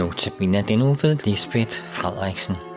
Notabene den uge ved Lisbeth Frederiksen.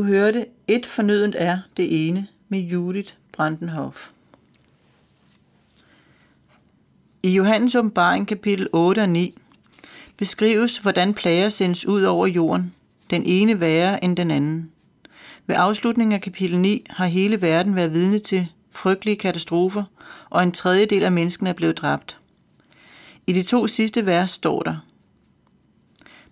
Du hørte Et fornødent er det ene med Judith Brandenhoff. I Johannes åbenbaring kapitel 8 og 9 beskrives, hvordan plager sendes ud over jorden, den ene værre end den anden. Ved afslutningen af kapitel 9 har hele verden været vidne til frygtelige katastrofer, og en tredjedel af menneskene er blevet dræbt. I de to sidste vers står der,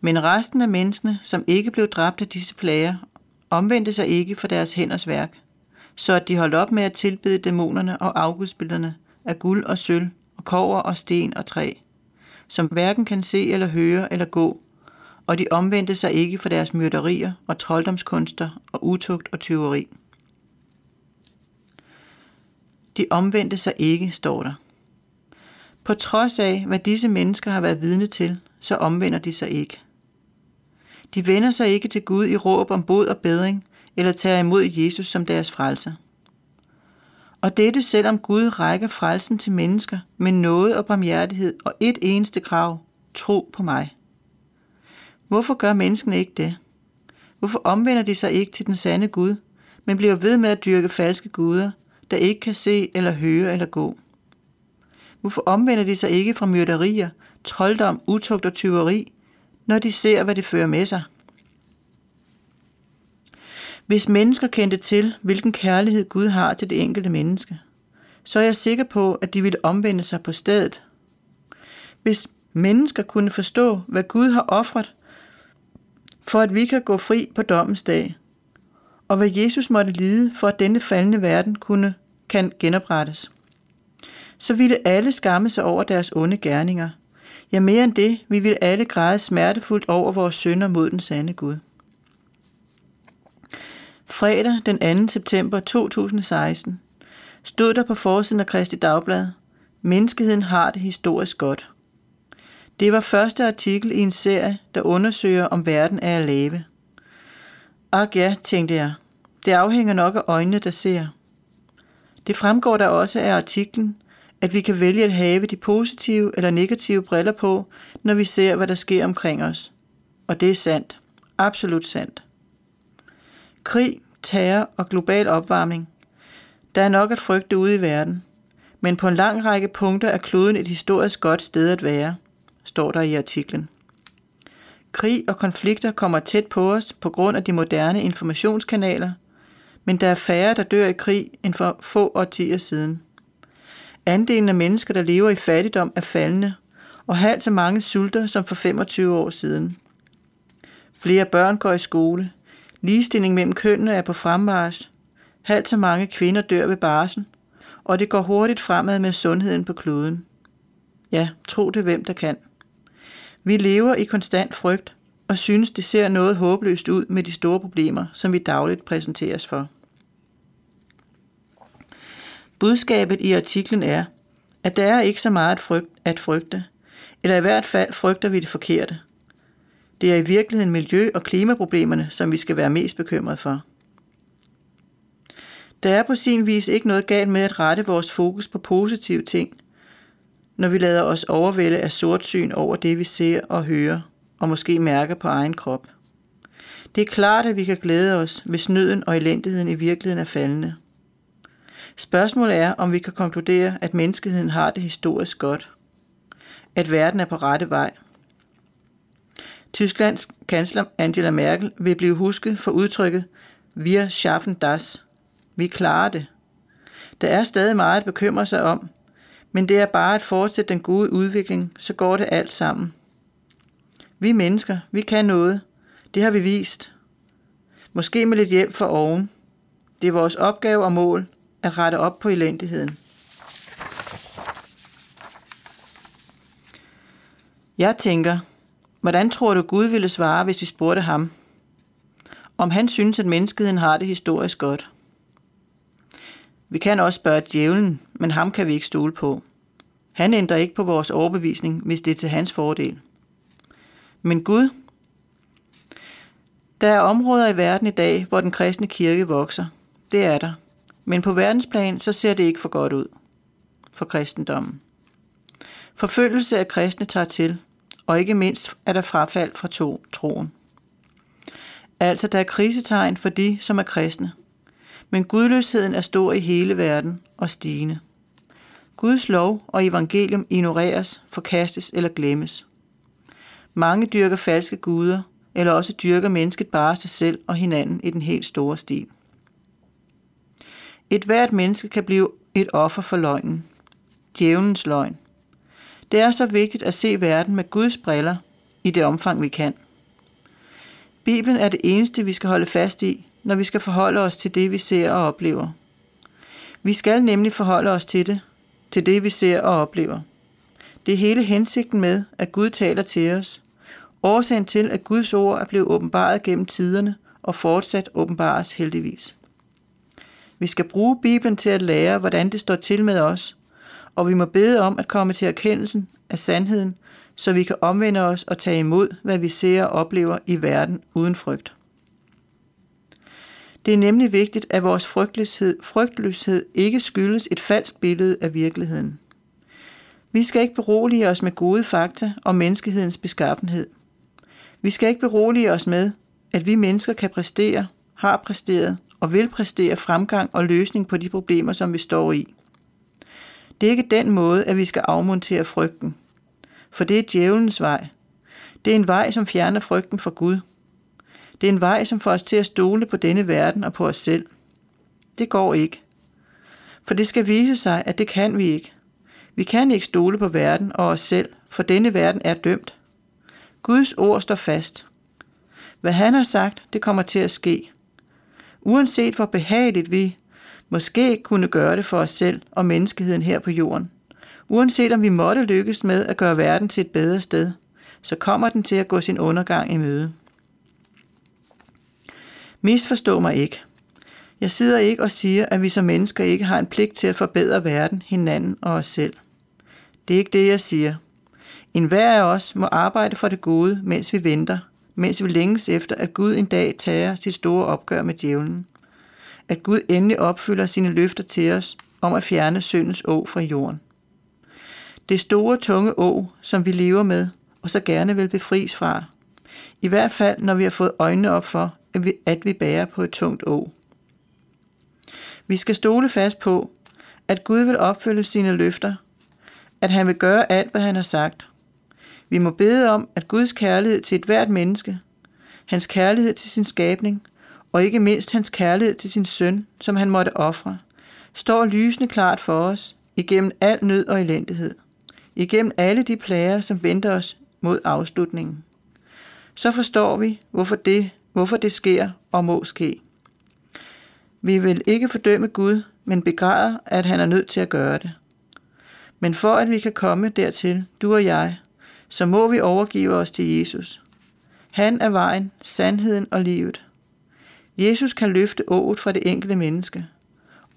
men resten af menneskene, som ikke blev dræbt af disse plager omvendte sig ikke for deres hænders værk, så at de holdt op med at tilbede dæmonerne og afgudsbilderne af guld og sølv og kover og sten og træ, som hverken kan se eller høre eller gå, og de omvendte sig ikke for deres myrderier og trolddomskunster og utugt og tyveri. De omvendte sig ikke, står der. På trods af, hvad disse mennesker har været vidne til, så omvender de sig ikke. De vender sig ikke til Gud i råb om bod og bedring, eller tager imod Jesus som deres frelser. Og dette selvom Gud rækker frelsen til mennesker med noget og barmhjertighed og et eneste krav, tro på mig. Hvorfor gør menneskene ikke det? Hvorfor omvender de sig ikke til den sande Gud, men bliver ved med at dyrke falske guder, der ikke kan se eller høre eller gå? Hvorfor omvender de sig ikke fra myrderier, trolddom, utugt og tyveri, når de ser, hvad det fører med sig. Hvis mennesker kendte til, hvilken kærlighed Gud har til det enkelte menneske, så er jeg sikker på, at de ville omvende sig på stedet. Hvis mennesker kunne forstå, hvad Gud har offret, for at vi kan gå fri på dommens dag, og hvad Jesus måtte lide for, at denne faldende verden kunne kan genoprettes, så ville alle skamme sig over deres onde gerninger. Ja, mere end det, vi vil alle græde smertefuldt over vores sønder mod den sande Gud. Fredag den 2. september 2016 stod der på forsiden af Kristi Dagblad, Menneskeheden har det historisk godt. Det var første artikel i en serie, der undersøger, om verden er at lave. Ak ja, tænkte jeg. Det afhænger nok af øjnene, der ser. Det fremgår der også af artiklen, at vi kan vælge at have de positive eller negative briller på, når vi ser, hvad der sker omkring os. Og det er sandt. Absolut sandt. Krig, terror og global opvarmning. Der er nok at frygte ude i verden. Men på en lang række punkter er kloden et historisk godt sted at være, står der i artiklen. Krig og konflikter kommer tæt på os på grund af de moderne informationskanaler, men der er færre, der dør i krig end for få årtier siden. Andelen af mennesker, der lever i fattigdom, er faldende, og halvt så mange sulter som for 25 år siden. Flere børn går i skole. Ligestilling mellem kønnene er på fremmarsch. Halvt så mange kvinder dør ved barsel, og det går hurtigt fremad med sundheden på kloden. Ja, tro det hvem der kan. Vi lever i konstant frygt og synes, det ser noget håbløst ud med de store problemer, som vi dagligt præsenteres for. Budskabet i artiklen er, at der er ikke så meget at, frygte, at frygte, eller i hvert fald frygter vi det forkerte. Det er i virkeligheden miljø- og klimaproblemerne, som vi skal være mest bekymrede for. Der er på sin vis ikke noget galt med at rette vores fokus på positive ting, når vi lader os overvælde af sortsyn over det, vi ser og hører, og måske mærker på egen krop. Det er klart, at vi kan glæde os, hvis nøden og elendigheden i virkeligheden er faldende – Spørgsmålet er, om vi kan konkludere, at menneskeheden har det historisk godt. At verden er på rette vej. Tysklands kansler Angela Merkel vil blive husket for udtrykket Wir schaffen das. Vi klarer det. Der er stadig meget at bekymre sig om, men det er bare at fortsætte den gode udvikling, så går det alt sammen. Vi mennesker, vi kan noget. Det har vi vist. Måske med lidt hjælp fra oven. Det er vores opgave og mål at rette op på elendigheden. Jeg tænker, hvordan tror du Gud ville svare, hvis vi spurgte ham? Om han synes, at menneskeheden har det historisk godt. Vi kan også spørge djævlen, men ham kan vi ikke stole på. Han ændrer ikke på vores overbevisning, hvis det er til hans fordel. Men Gud, der er områder i verden i dag, hvor den kristne kirke vokser. Det er der. Men på verdensplan, så ser det ikke for godt ud for kristendommen. Forfølgelse af kristne tager til, og ikke mindst er der frafald fra to troen. Altså, der er krisetegn for de, som er kristne. Men gudløsheden er stor i hele verden og stigende. Guds lov og evangelium ignoreres, forkastes eller glemmes. Mange dyrker falske guder, eller også dyrker mennesket bare sig selv og hinanden i den helt store stil. Et hvert menneske kan blive et offer for løgnen. Djævelens løgn. Det er så vigtigt at se verden med Guds briller i det omfang, vi kan. Bibelen er det eneste, vi skal holde fast i, når vi skal forholde os til det, vi ser og oplever. Vi skal nemlig forholde os til det, til det, vi ser og oplever. Det er hele hensigten med, at Gud taler til os. Årsagen til, at Guds ord er blevet åbenbaret gennem tiderne og fortsat åbenbares heldigvis. Vi skal bruge Bibelen til at lære, hvordan det står til med os, og vi må bede om at komme til erkendelsen af sandheden, så vi kan omvende os og tage imod, hvad vi ser og oplever i verden uden frygt. Det er nemlig vigtigt, at vores frygtløshed, frygtløshed ikke skyldes et falsk billede af virkeligheden. Vi skal ikke berolige os med gode fakta om menneskehedens beskaffenhed. Vi skal ikke berolige os med, at vi mennesker kan præstere, har præsteret og vil præstere fremgang og løsning på de problemer, som vi står i. Det er ikke den måde, at vi skal afmontere frygten. For det er djævelens vej. Det er en vej, som fjerner frygten fra Gud. Det er en vej, som får os til at stole på denne verden og på os selv. Det går ikke. For det skal vise sig, at det kan vi ikke. Vi kan ikke stole på verden og os selv, for denne verden er dømt. Guds ord står fast. Hvad han har sagt, det kommer til at ske. Uanset hvor behageligt vi måske kunne gøre det for os selv og menneskeheden her på jorden. Uanset om vi måtte lykkes med at gøre verden til et bedre sted, så kommer den til at gå sin undergang i møde. Misforstå mig ikke. Jeg sidder ikke og siger, at vi som mennesker ikke har en pligt til at forbedre verden, hinanden og os selv. Det er ikke det, jeg siger. En hver af os må arbejde for det gode, mens vi venter, mens vi længes efter, at Gud en dag tager sit store opgør med djævlen. At Gud endelig opfylder sine løfter til os om at fjerne syndens å fra jorden. Det store, tunge å, som vi lever med, og så gerne vil befries fra. I hvert fald, når vi har fået øjnene op for, at vi, at vi bærer på et tungt å. Vi skal stole fast på, at Gud vil opfylde sine løfter, at han vil gøre alt, hvad han har sagt. Vi må bede om, at Guds kærlighed til et hvert menneske, hans kærlighed til sin skabning, og ikke mindst hans kærlighed til sin søn, som han måtte ofre, står lysende klart for os igennem al nød og elendighed, igennem alle de plager, som venter os mod afslutningen. Så forstår vi, hvorfor det, hvorfor det sker og må ske. Vi vil ikke fordømme Gud, men begræder, at han er nødt til at gøre det. Men for at vi kan komme dertil, du og jeg, så må vi overgive os til Jesus. Han er vejen, sandheden og livet. Jesus kan løfte ået fra det enkelte menneske,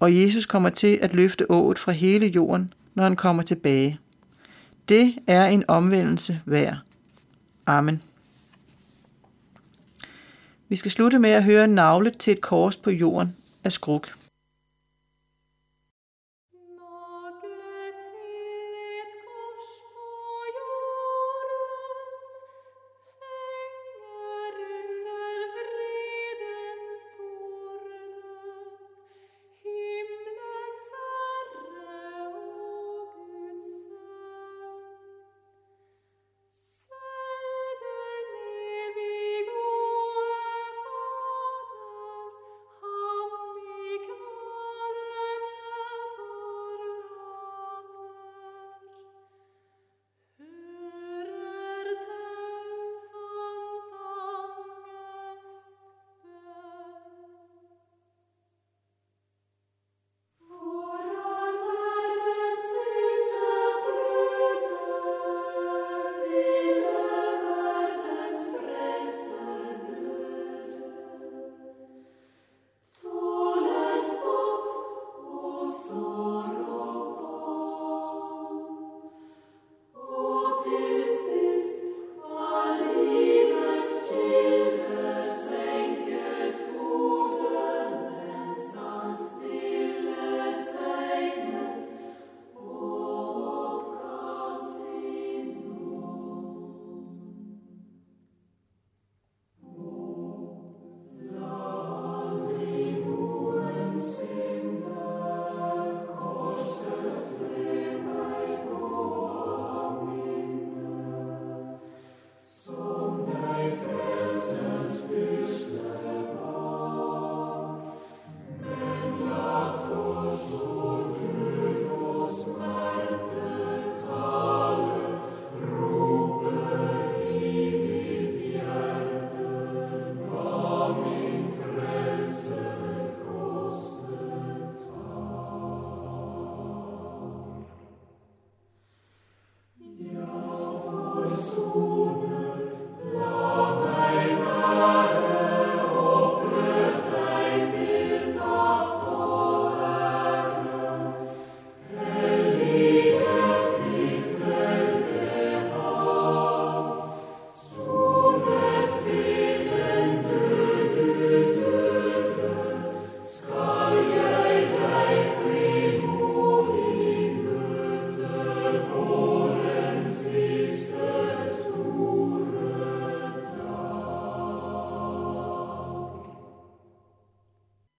og Jesus kommer til at løfte ået fra hele jorden, når han kommer tilbage. Det er en omvendelse værd. Amen. Vi skal slutte med at høre navlet til et kors på jorden af skruk.